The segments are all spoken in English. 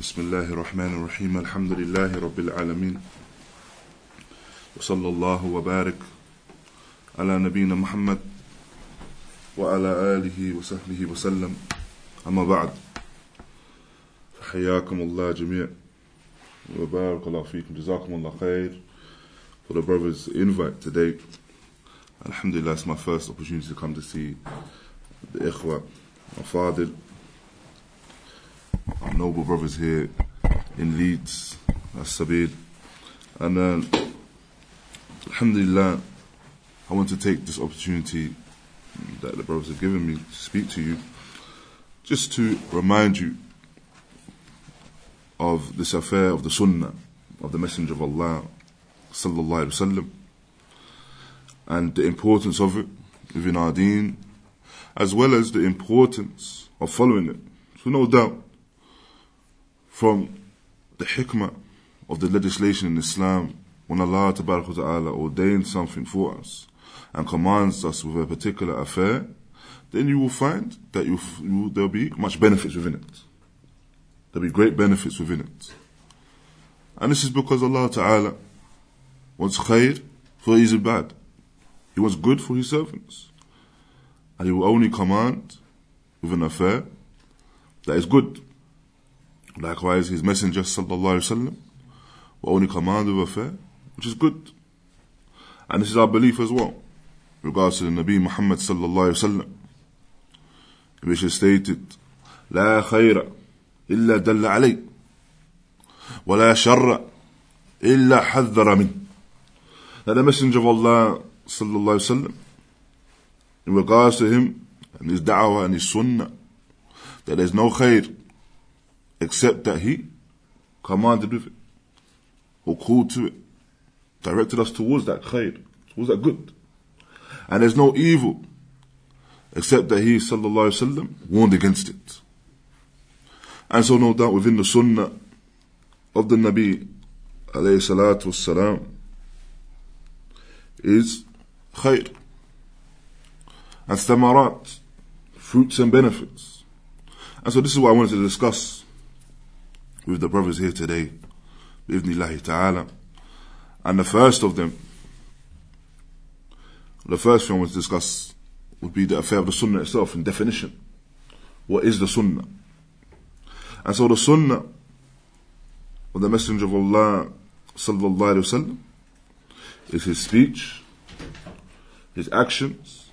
بسم الله الرحمن الرحيم. الحمد لله رب العالمين. وصلى الله وبارك على نبينا محمد وعلى آله وصحبه وسلم. أما بعد فحياكم الله جميع وبارك الله فيكم. جزاكم الله خير for the brothers invite today. Alhamdulillah it's my first opportunity to come to see the ikhwa my father. Our noble brothers here in Leeds, As-Sabid. And uh, Alhamdulillah, I want to take this opportunity that the brothers have given me to speak to you, just to remind you of this affair of the Sunnah of the Messenger of Allah, sallallahu alaihi wasallam, and the importance of it within our Deen, as well as the importance of following it. So no doubt, from the hikmah of the legislation in Islam, when Allah Ta'ala ordains something for us and commands us with a particular affair, then you will find that you, you, there'll be much benefits within it. There'll be great benefits within it. And this is because Allah Ta'ala wants khair for his bad. He wants good for his servants. And he will only command with an affair that is good. Likewise, his messenger sallallahu alaihi wasallam will only command with affair which is good. And this is our belief as well, in regards to the Nabi Muhammad sallallahu alaihi wasallam, which is stated, لا خير إلا دل عليه ولا شر إلا حذر منه. That the messenger of Allah sallallahu alaihi wasallam, in regards to him and his da'wah and his sunnah, that there's no khair except that he commanded with it, or called to it, directed us towards that khair, towards that good. And there's no evil except that he, sallallahu alaihi wasallam, warned against it. And so no doubt within the sunnah of the Nabi, alayhi salatu wassalam, is khair. And thamarat, fruits and benefits. And so this is what I wanted to discuss with the brothers here today, bi'idhnillahi ta'ala. And the first of them, the first thing I want to discuss would be the affair of the sunnah itself in definition. What is the sunnah? And so the sunnah of the Messenger of Allah sallallahu alayhi wasallam is his speech, his actions,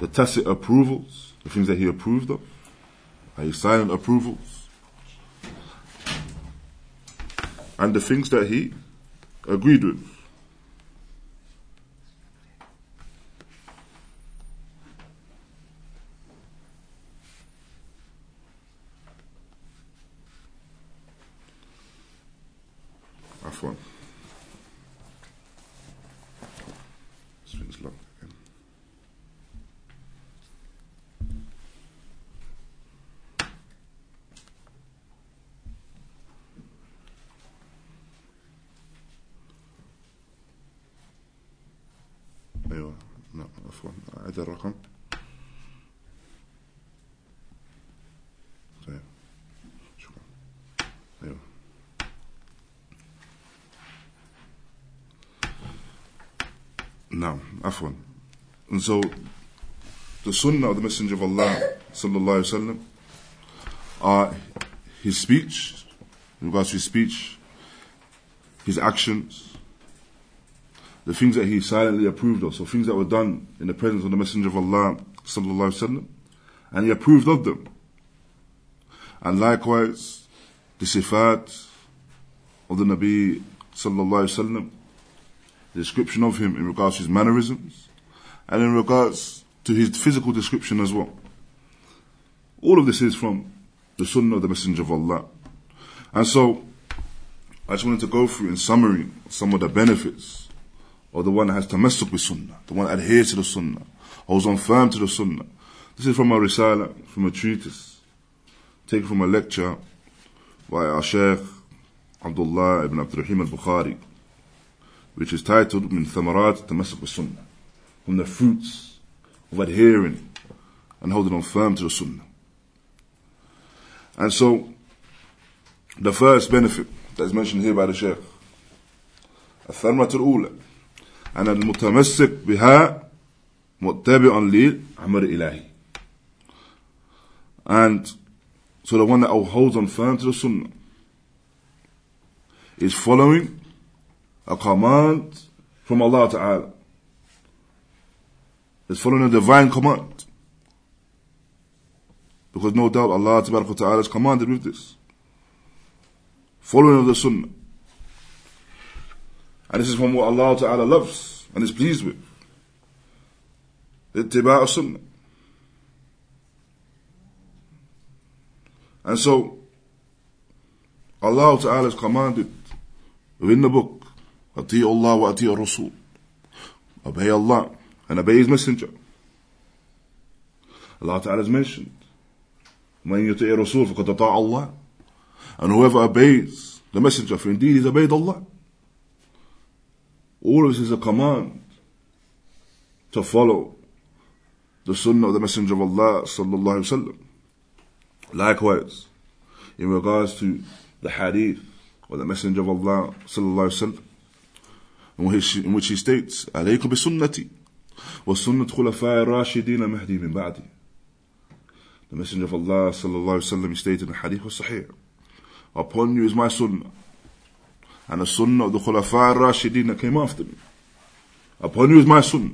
the tacit approvals, the things that he approved of, his silent approvals, and the things that he agreed with. Now, afwan. And so, the sunnah of the Messenger of Allah sallallahu alaihi wasallam are uh, his speech, in regards to his speech, his actions, the things that he silently approved of, so things that were done in the presence of the Messenger of Allah sallallahu alaihi wasallam, and he approved of them. And likewise, the sifat of the Nabi sallallahu alaihi wasallam description of him in regards to his mannerisms, and in regards to his physical description as well. All of this is from the Sunnah of the Messenger of Allah. And so, I just wanted to go through in summary some of the benefits of the one that has tamassuk with sunnah, the one that adheres to the sunnah, holds on firm to the sunnah. This is from a risala, from a treatise, taken from a lecture by our Shaykh Abdullah ibn Abdurrahim al-Bukhari, which is titled Min Thamarat Tamassuk Sunnah, from the fruits of adhering and holding on firm to the Sunnah. And so, the first benefit that is mentioned here by the Shaykh, الثمرة الأولى أن المتمسك بها متبع للأمر الإلهي and so the one that holds on firm to the Sunnah is following a command from Allah Ta'ala. Is following a divine command. Because no doubt Allah Ta'ala has commanded with this. Following of the Sunnah. And this is from what Allah Ta'ala loves and is pleased with. Ittiba' Sunnah. And so, Allah Ta'ala has commanded within the book, Ati Allah wa Ati Rasul. Obey Allah and obey His Messenger. Allah Ta'ala has mentioned, Man yuti Rasul faqad ata Allah. And whoever obeys the Messenger, for indeed he's obeyed Allah. All of this is a command to follow the Sunnah of the Messenger of Allah sallallahu alaihi wasallam. Likewise, in regards to the Hadith or the Messenger of Allah sallallahu alaihi wasallam, in which, in which he states, "عليكم بسنتي وسنة خلفاء الراشدين المهدي من بعدي." The Messenger of Allah sallallahu alaihi wasallam stated in the Hadith was Sahih, "Upon you is my Sunnah, and the Sunnah of the Khulafa al-Rashidin that came after me. Upon you is my Sunnah.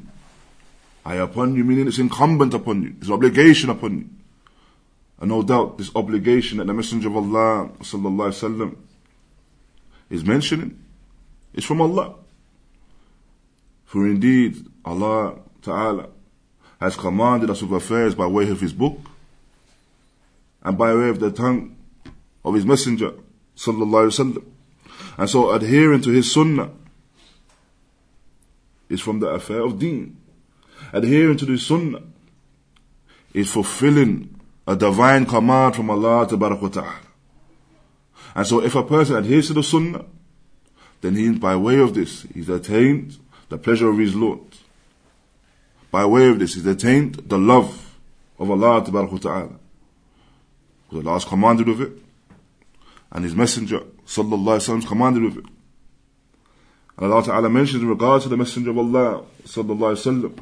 I upon you meaning it's incumbent upon you, it's obligation upon you." And no doubt this obligation that the Messenger of Allah sallallahu alaihi wasallam is mentioning is from Allah. For indeed, Allah Ta'ala has commanded us of affairs by way of His book and by way of the tongue of His Messenger Sallallahu Alaihi Wasallam. And so adhering to His Sunnah is from the affair of deen. Adhering to the Sunnah is fulfilling a divine command from Allah Ta'ala. And so if a person adheres to the Sunnah, then he, by way of this, he's attained the pleasure of his Lord. By way of this, he's attained the love of Allah Ta'ala. Because Allah has commanded of it. And His Messenger, Sallallahu Alaihi Wasallam, commanded of it. And Allah Ta'ala mentions in regards to the Messenger of Allah, Sallallahu Alaihi Wasallam,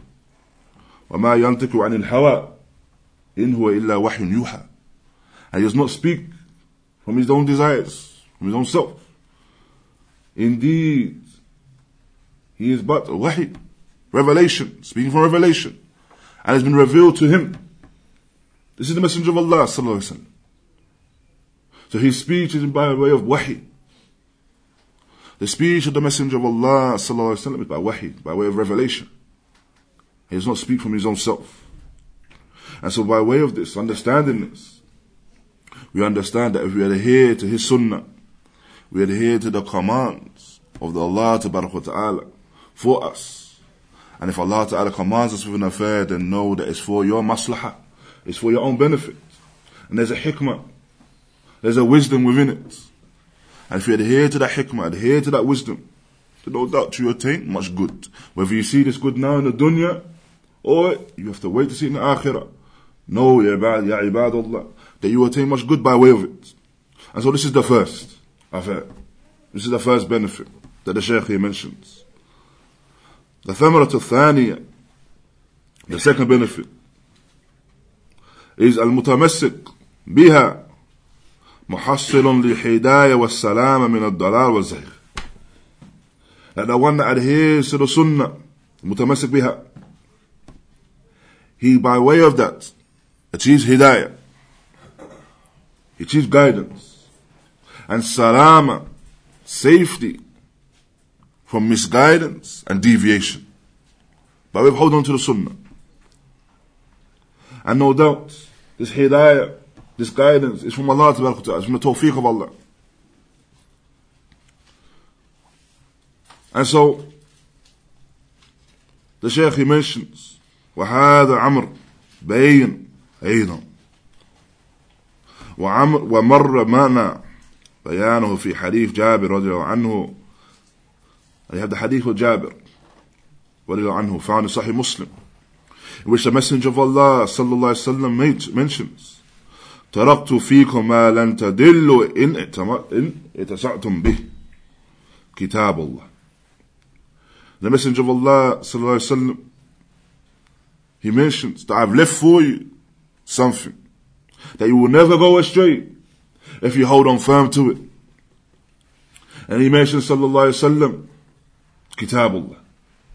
وَمَا يَنْتِكُ عَنِ الْهَوَىٰ إِنْ هُوَ إِلَّا وَحْيٌ يُوحَى And he does not speak from his own desires, from his own self. Indeed, he is but wahi, revelation, speaking from revelation, and has been revealed to him. This is the Messenger of Allah sallallahu alaihi wasallam. So his speech is by way of wahi. The speech of the Messenger of Allah sallallahu alaihi wasallam is by wahi, by way of revelation. He does not speak from his own self. And so by way of this, understanding this, we understand that if we adhere to his sunnah, we adhere to the commands of the Allah Ta'ala for us. And if Allah Ta'ala commands us with an affair, then know that it's for your maslahah. It's for your own benefit. And there's a hikmah. There's a wisdom within it. And if you adhere to that hikmah, adhere to that wisdom, then no doubt you attain much good. Whether you see this good now in the dunya, or you have to wait to see it in the akhirah. Know, ya ibad, ya ibad Allah, that you attain much good by way of it. And so this is the first affair. This is the first benefit that the Shaykh here mentions. The ثمرة الثانية, the second benefit, is المتمسك بها محصل للهداية والسلامة من الضلال والزيغ. That the one that adheres to the sunnah, متمسك بها, he by way of that achieves hidayah, he achieves guidance, and salama, safety from misguidance and deviation. By way of holding on to the sunnah. And no doubt, this hidayah, this guidance is from Allah, it's from the tawfiq of Allah. And so, the Shaykh he mentions, وهذا عمر بين أيضا وعمر ومر معنا بيانه في حديث جابر رضي الله عنه I have the hadith of Jabir رضي الله عنه found in Sahih Muslim in which the Messenger of Allah sallallahu alaihi wasallam mentions تركت فيكم ما لن تدلوا إن, إن اتسعتم به كتاب الله The Messenger of Allah sallallahu alaihi wasallam he mentions that I've left for you something that you will never go astray if you hold on firm to it. And he mentions sallallahu alaihi wasallam Kitab Allah,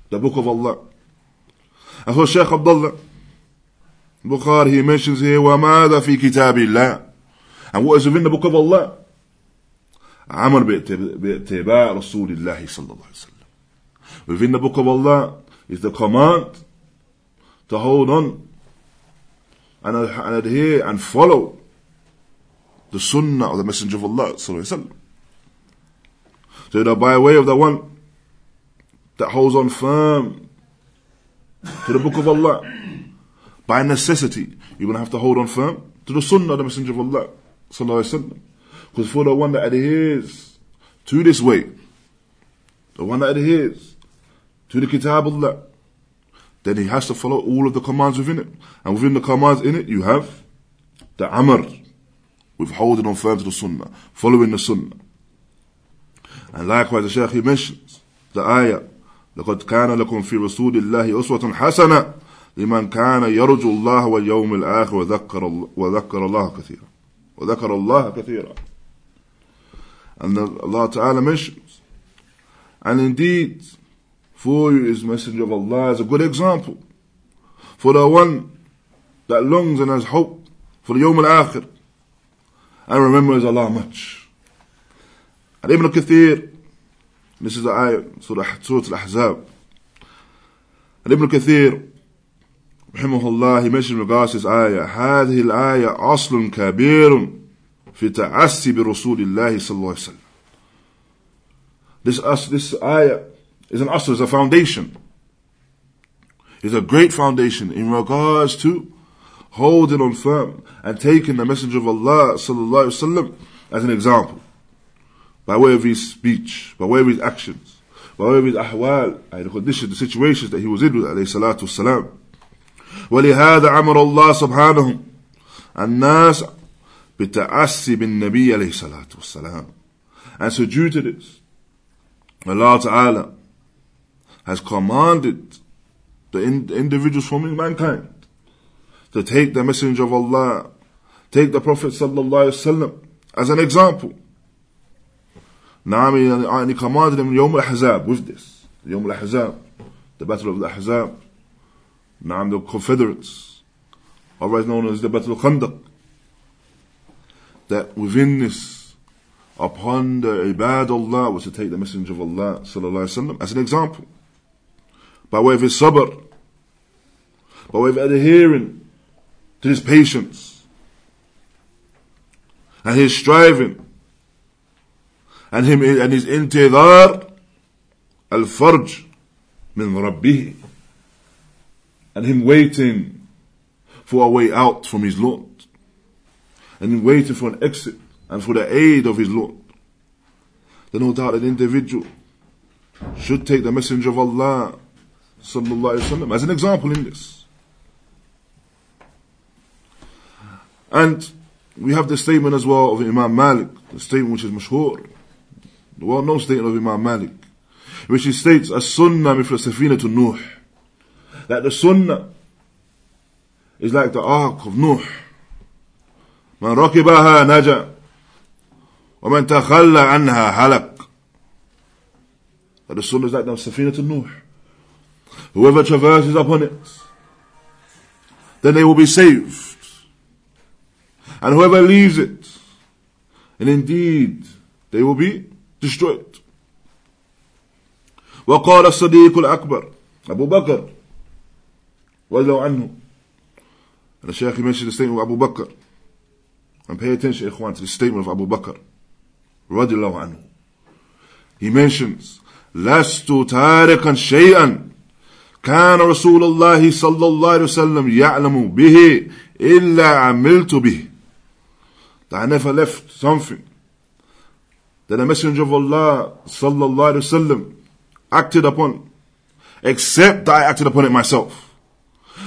the book of Allah. And for Shaykh Abdullah Bukhari, he mentions here, وَمَاذَا فِي كِتَابِ اللَّهِ And what is within the book of Allah? عمل باتباع رسول الله صلى الله عليه وسلم. Within the book of Allah is the command to hold on and, and adhere and follow the sunnah of the Messenger of Allah صلى الله عليه وسلم. So that by way of the one that holds on firm to the book of Allah, by necessity, you're going to have to hold on firm to the sunnah of the Messenger of Allah. Because for the one that adheres to this way, the one that adheres to the Kitab Allah, then he has to follow all of the commands within it. And within the commands in it, you have the Amr, with holding on firm to the Sunnah, following the Sunnah. And likewise, the Shaykh he mentions the ayah, لقد كان لكم في رسول الله أسوة حسنة لمن كان يرجو الله واليوم الآخر وذكر, وذكر الله كثيرا وذكر الله كثيرا and Allah Ta'ala mentions and indeed for you is messenger of Allah as a good example for the one that longs and has hope for the Yawm al-Akhir and remembers Allah much and Ibn Kathir this is the ayah Surah, Surah Al-Ahzab and Ibn Kathir رحمه الله يمشي regards this آية هذه الآية أصل كبير في تعسي برسول الله صلى الله عليه وسلم This, us, this ayah is an asl, is a foundation. It's a great foundation in regards to holding on firm and taking the Messenger of Allah sallallahu alaihi wasallam as an example, by way of his speech, by way of his actions, by way of his ahwal, the conditions, the situations that he was in with alayhi salatu wasalam. ولهذا أمر الله سبحانه الناس بالتأسي بالنبي عليه الصلاة والسلام and so due to this Allah Ta'ala has commanded the individuals from mankind to take the messenger of Allah take the Prophet sallallahu alaihi wasallam as an example نعم he commanded them يوم الأحزاب with this يوم الأحزاب the battle of the Ahzab نعم the Confederates, otherwise known as the Battle of Khandaq, that within this, upon the ibad Allah was to take the Messenger of Allah sallallahu alaihi wasallam as an example, by way of his sabr, by way of adhering to his patience, and his striving, and him and his intidar al-farj min rabbih and him waiting for a way out from his Lord, and him waiting for an exit and for the aid of his Lord, then no doubt an individual should take the Messenger of Allah sallallahu alaihi wasallam as an example in this. And we have the statement as well of Imam Malik, the statement which is mashhur, the well-known statement of Imam Malik, which he states, "As-sunnah mithla safinatu Nuh." that the sunnah is like the ark of Nuh. من ركبها نجا ومن تخلى عنها هلك that the sunnah is like the safina to Nuh. Whoever traverses upon it, then they will be saved. And whoever leaves it, and indeed they will be destroyed. وقال الصديق الأكبر أبو بكر رضي عنه the Shaykh mentioned the statement of Abu Bakr and pay attention ikhwan to the statement of Abu Bakr رضي الله عنه he mentions لست تاركا شيئا كان رسول الله صلى الله عليه وسلم يعلم به إلا عملت به I never left something that the messenger of Allah صلى الله عليه وسلم acted upon except I acted upon it myself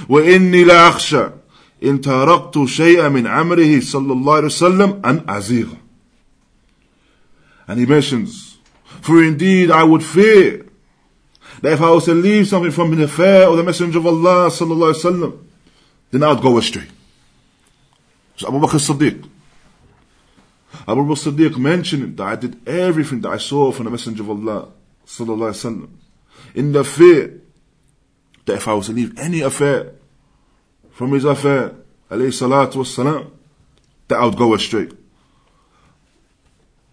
وإني لا أخشى إن تركت شيئا من عمره صلى الله عليه وسلم أن أزيغ And he mentions, for indeed I would fear that if I was to leave something from the affair of the Messenger of Allah sallallahu alaihi wasallam, then I'd go astray. So Abu Bakr Siddiq, Abu Bakr Siddiq mentioned that I did everything that I saw from the Messenger of Allah sallallahu alaihi wasallam in the fear that if I was to leave any affair from his affair, alayhi salatu wassalam, that I would go astray.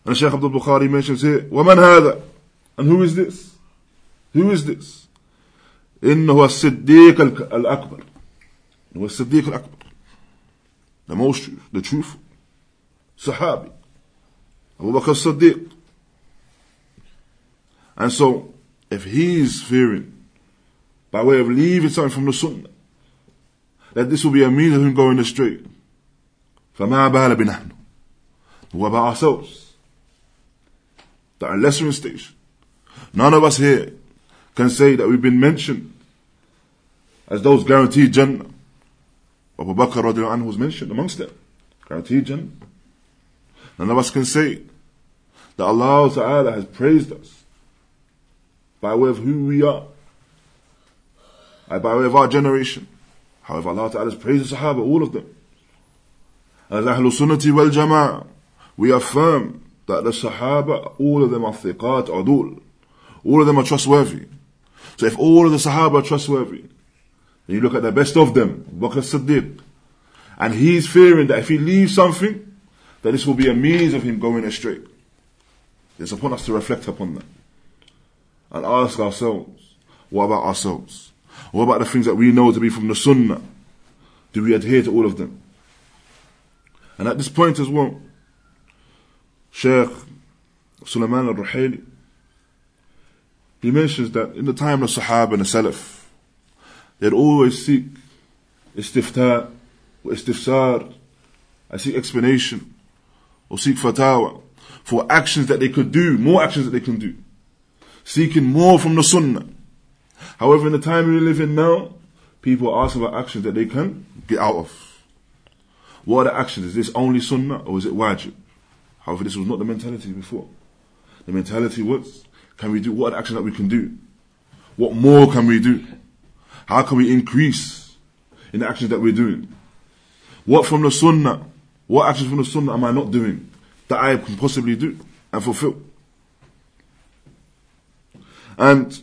And Shaykh Abdul Bukhari mentions here, وَمَنْ هَذا? And who is this? Who is this? إنه الصديق الأكبر. هو الصديق الأكبر. The most the truth. Sahabi. Abu Bakr Siddiq. And so, if he's fearing, by way of leaving something from the Sunnah, that this will be a means of him going astray. فما بال بنحن. What about ourselves? That are lesser in station. None of us here can say that we've been mentioned as those guaranteed Jannah. Abu Bakr radiallahu anhu was mentioned amongst them. Guaranteed Jannah. None of us can say that Allah Ta'ala has praised us by way of who we are, by way of our generation. However, Allah Ta'ala has praised the Sahaba, all of them. As Ahlul Sunnati wal Jama'ah, we affirm that the Sahaba, all of them are thiqat, adul. All of them are trustworthy. So if all of the Sahaba are trustworthy, then you look at the best of them, Bakr Siddiq, and he's fearing that if he leaves something, that this will be a means of him going astray. It's upon us to reflect upon that. And ask ourselves, what about ourselves? What about the things that we know to be from the Sunnah? Do we adhere to all of them? And at this point as well, Sheikh Sulaiman al-Ruhaili, he mentions that in the time of Sahaba and the Salaf, they'd always seek istifta, istifsar, I seek explanation, or seek fatawa, for actions that they could do, more actions that they can do. Seeking more from the Sunnah. However, in the time we live in now, people ask about actions that they can get out of. What are the actions? Is this only sunnah or is it wajib? However, this was not the mentality before. The mentality was, can we do, what actions that we can do? What more can we do? How can we increase in the actions that we're doing? What from the sunnah, what actions from the sunnah am I not doing that I can possibly do and fulfill? And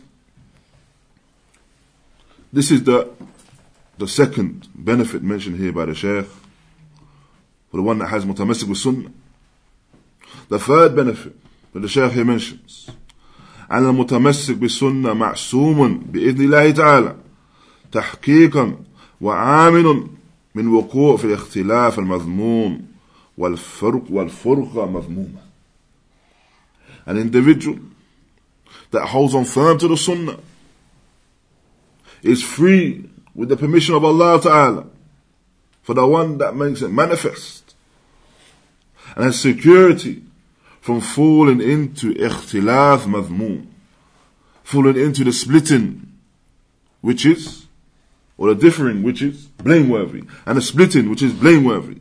this is the, the second benefit mentioned here by the Shaykh, for the one that has mutamasik with Sunnah. The third benefit that the Shaykh here mentions, أن المتمسك بالسنة معصوم بإذن الله تعالى تحقيقا وعامل من وقوع في الاختلاف المذموم والفرق والفرقة مذمومة. An individual that holds on firm to the Sunnah is free with the permission of Allah Ta'ala for the one that makes it manifest and has security from falling into ikhtilaf madhmoom, falling into the splitting which is, or the differing which is blameworthy, and the splitting which is blameworthy.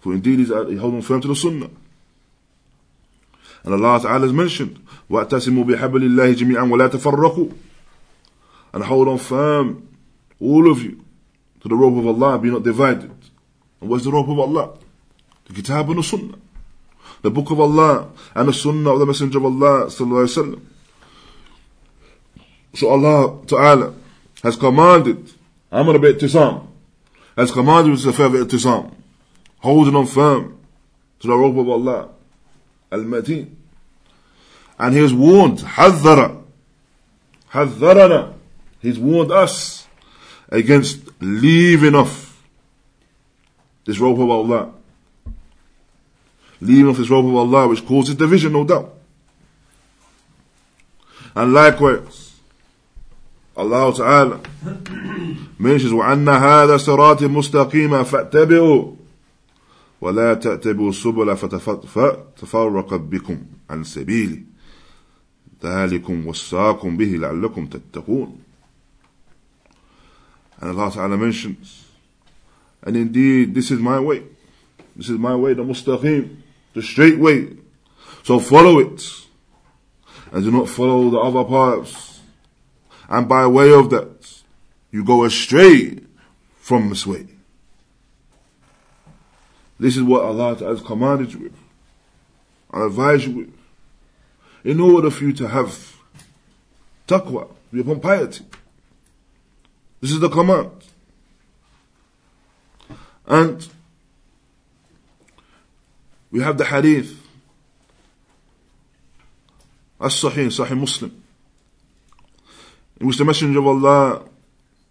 For indeed he's holding firm to the sunnah. And Allah Ta'ala has mentioned, وَأَتَسِمُوا بِحَبِلِ اللَّهِ جَمِيعًا وَلَا تَفَرَّقُوا and hold on firm, all of you, to the rope of Allah, be not divided. And what's the rope of Allah? The Kitab and the Sunnah. The Book of Allah and the Sunnah of the Messenger of Allah sallallahu alaihi wasallam. So Allah Ta'ala has commanded, Amr bi-ittisam, has commanded with the affair of ittisam, holding on firm to the rope of Allah, al-mateen. And he has warned, حذر, حذرنا, He's warned us against leaving off this rope of Allah. Leaving off this rope of Allah, which causes division, no doubt. And likewise, Allah Ta'ala mentions وَأَنَّ هَذَا صِرَاطِ مُسْتَقِيمًا فَاتَّبِعُوا ولا تأتبوا السبل فتفرق بكم عن سبيله ذلكم وصاكم به لعلكم تتقون And Allah Ta'ala mentions, And indeed, this is my way. This is my way, the mustaqim, the straight way. So follow it. And do not follow the other paths. And by way of that, you go astray from this way. This is what Allah has commanded you with. I advise you with. In order for you to have taqwa, be upon piety. This is the command. And we have the hadith as-sahih, sahih Muslim in which the messenger of Allah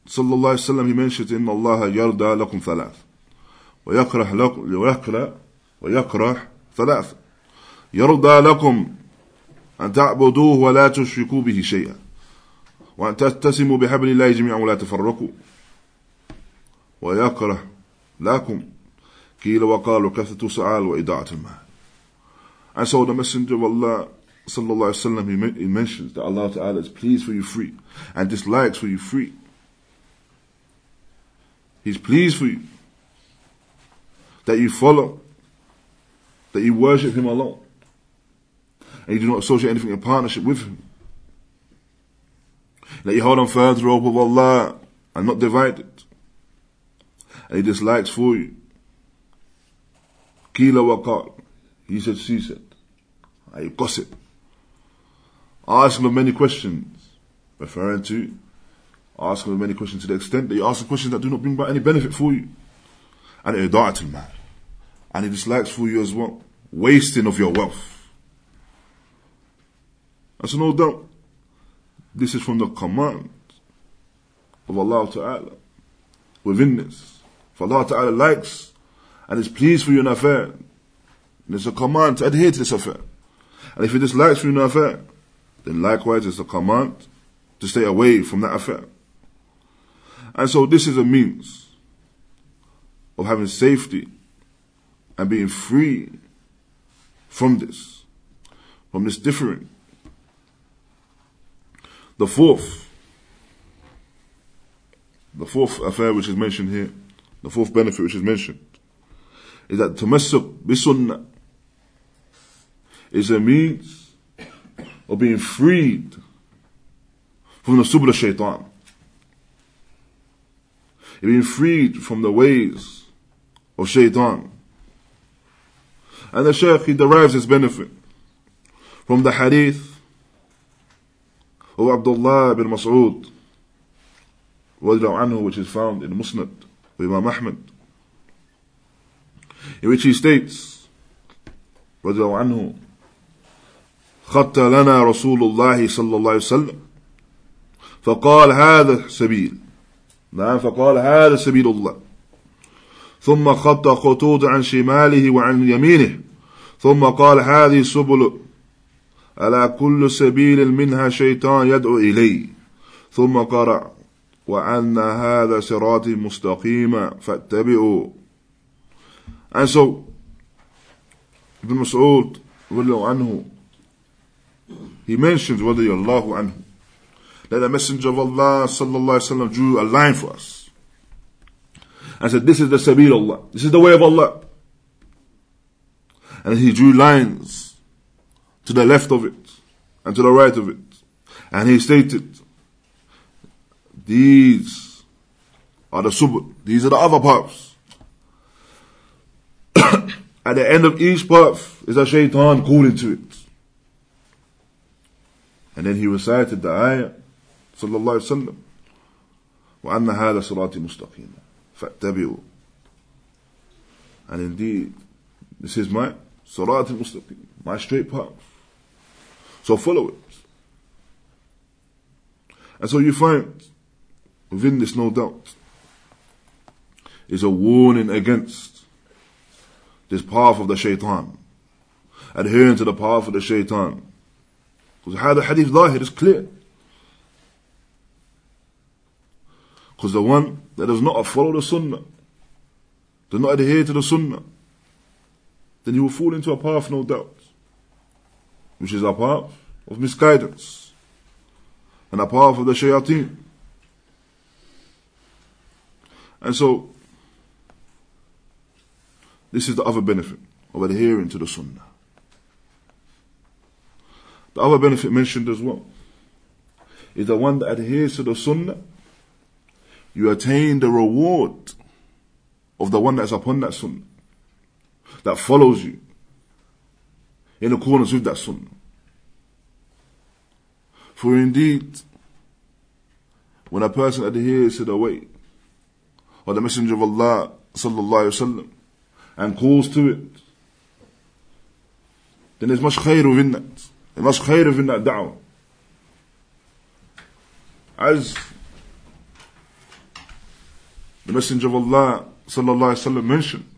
صلى الله عليه وسلم he mentions إن الله يرضى لكم ثلاث. ويكره لكم ويكره ويكره ثلاث. يرضى لكم أن تعبدوه ولا تشركوا به شيئا. وأن تتسموا بحبل الله جميعا ولا تفرقوا. ويكره لكم. قيل وقال وكثرة سؤال وإضاعة المال. And so the messenger of Allah sallallahu alaihi wasallam he mentions that Allah Ta'ala is pleased for you free and dislikes for you free. He's pleased for you that you follow, that you worship Him alone, and you do not associate anything in partnership with Him. That you hold on firm to the rope of Allah and not divided. And He dislikes for you. Kila wa He said, she said. I gossip. Ask him many questions, referring to asking him many questions to the extent that you ask the questions that do not bring about any benefit for you. And ida'atul mal. And he dislikes for you as well, wasting of your wealth. So no doubt, this is from the command of Allah Ta'ala within this. For Allah Ta'ala likes and is pleased for you in affair. And it's a command to adhere to this affair. And if He dislikes for you in affair, then likewise it's a command to stay away from that affair. And so this is a means of having safety and being free from this, from this differing. The fourth, the fourth affair which is mentioned here, the fourth benefit which is mentioned, is that tamassuk bisunnah is a means or being freed from the subla shaitan. You're being freed from the ways of shaitan. And the shaykh, he derives his benefit from the hadith of Abdullah bin Mas'ud, which is found in Musnad of Imam Ahmad, in which he states, anhu, خط لنا رسول الله صلى الله عليه وسلم. فقال هذا سبيل. نعم فقال هذا سبيل الله. ثم خط خطوط عن شماله وعن يمينه. ثم قال هذه سبل على كل سبيل منها شيطان يدعو إلي؟ ثم قرأ وأن هذا صراطي مستقيما فاتبعوا. And so, Ibn Mas'ud, عنه, He mentions whether you're Allahu anhu. That the Messenger of Allah sallallahu alaihi wasallam drew a line for us and said, "This is the sabil Allah. This is the way of Allah." And he drew lines to the left of it and to the right of it, and he stated, "These are the subul. These are the other paths." At the end of each path is a shaitan calling to it. And then he recited the ayah صلى الله عليه وسلم وأن هذا صراطي مستقيما فاتبعوا and indeed this is my صراط المستقيم my straight path so follow it and so you find within this no doubt is a warning against this path of the shaitan adhering to the path of the shaitan because how the hadith lahir is clear. Because the one that does not follow the sunnah, does not adhere to the sunnah, then he will fall into a path, no doubt, which is a path of misguidance and a path of the shayateen. And so, this is the other benefit of adhering to the sunnah. The other benefit mentioned as well is the one that adheres to the sunnah, you attain the reward of the one that's upon that sunnah, that follows you in accordance with that sunnah. For indeed, when a person adheres to the way of the Messenger of Allah sallallahu wasallam and calls to it, then there's much khair within that. There's much khair within that da'wah. As the Messenger of Allah sallallahu alaihi wasallam mentioned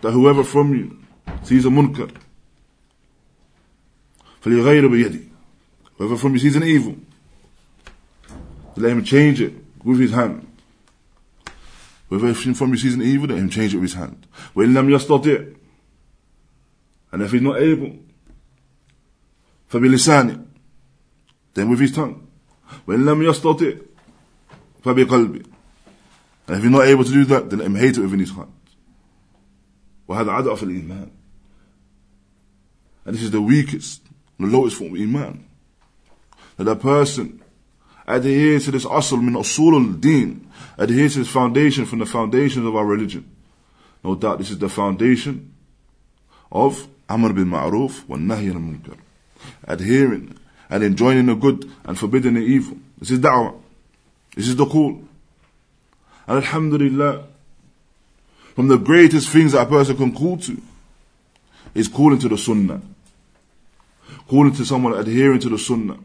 that whoever from you sees a munkar, فليغير بيده Whoever from you sees an evil, let him change it with his hand. Whoever from you sees an evil, let him change it with his hand. وإن لم يستطع And if he's not able, فبلسانه Then with his tongue. وإن لم يستطع فبقلبه And if he's not able to do that, then let him hate it within his heart. وهذا عضع في الإيمان. And this is the weakest, the lowest form of Iman that a person adheres to this asl min usul al-deen, adheres to this foundation from the foundations of our religion. No doubt this is the foundation of Amr bin Ma'ruf wa Nahy al munkar. Adhering and enjoining the good and forbidding the evil. This is da'wah. This is the call. And alhamdulillah, from the greatest things that a person can call to is calling to the sunnah. Calling to someone adhering to the sunnah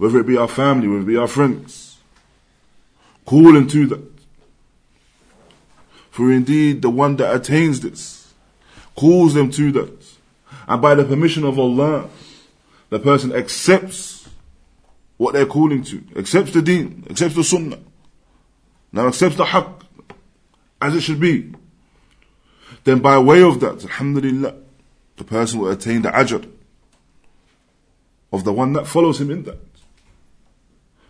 whether it be our family, whether it be our friends. Calling to that. For indeed, the one that attains this calls them to that. And by the permission of Allah, the person accepts what they're calling to, accepts the deen, accepts the sunnah, now accepts the haqq as it should be. Then by way of that, alhamdulillah, the person will attain the ajr of the one that follows him in that.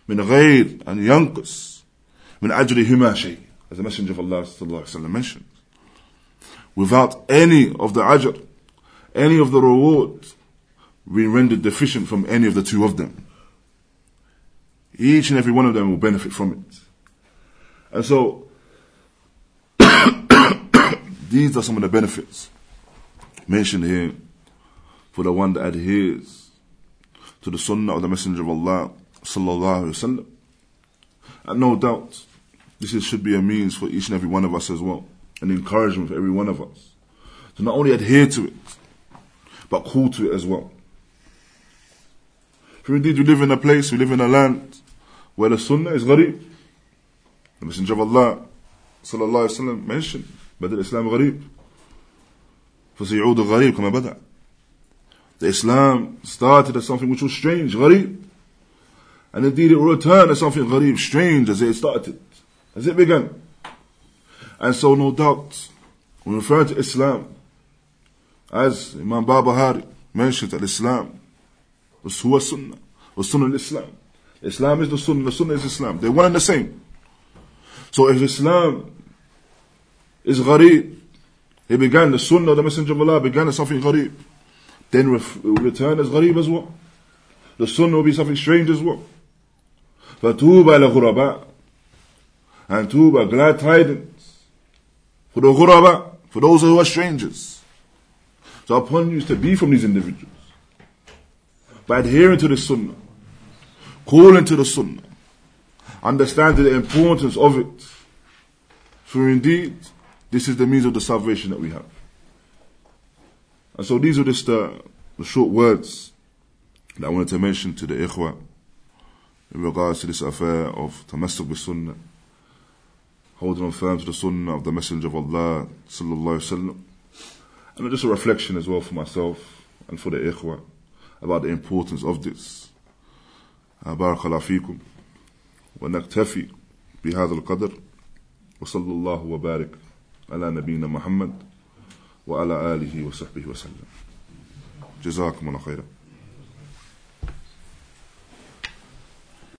من غير أن ينقص من أجرهما شيء as the Messenger of Allah صلى الله عليه وسلم mentioned without any of the ajr any of the reward being rendered deficient from any of the two of them each and every one of them will benefit from it and so these are some of the benefits mentioned here for the one that adheres to the sunnah of the Messenger of Allah sallallahu alaihi wasallam. And no doubt, this is, should be a means for each and every one of us as well, an encouragement for every one of us to not only adhere to it, but call to it as well. For indeed we live in a place, we live in a land where the sunnah is gharib. The Messenger of Allah sallallahu alayhi wa mentioned, بدأ Islam غريب فسيعود الغريب كما بدأ The Islam started as something which was strange, gharib. And indeed it will return as something gharib, strange as it started, as it began. And so no doubt, when referring to Islam as Imam Barbahari mentioned, that Islam Islam was huwa sunnah, was sunnah Islam. Islam is the sunnah, the sunnah is Islam. They're one and the same. So if Islam is gharib, it began, the sunnah, the messenger of Allah began as something gharib, then it will return as gharib as well. The sunnah will be something strange as well. فَتُوبَ لَغُرَبَاء And tuba, glad tidings for the ghuraba, for those who are strangers. So upon you is to be from these individuals. By adhering to the sunnah, calling to the sunnah, understanding the importance of it. For indeed, this is the means of the salvation that we have. And so these are just the, the short words that I wanted to mention to the ikhwa in regards to this affair of tamassuk with sunnah, holding on firm to the sunnah of the Messenger of Allah sallallahu alaihi wasallam, and just a reflection as well for myself and for the ikhwa about the importance of this. بارك الله فيكم ونكتفي بهذا القدر. وصلى الله وبارك على نبينا محمد وعلى آله وصحبه وسلم. جزاكم الله خيرا.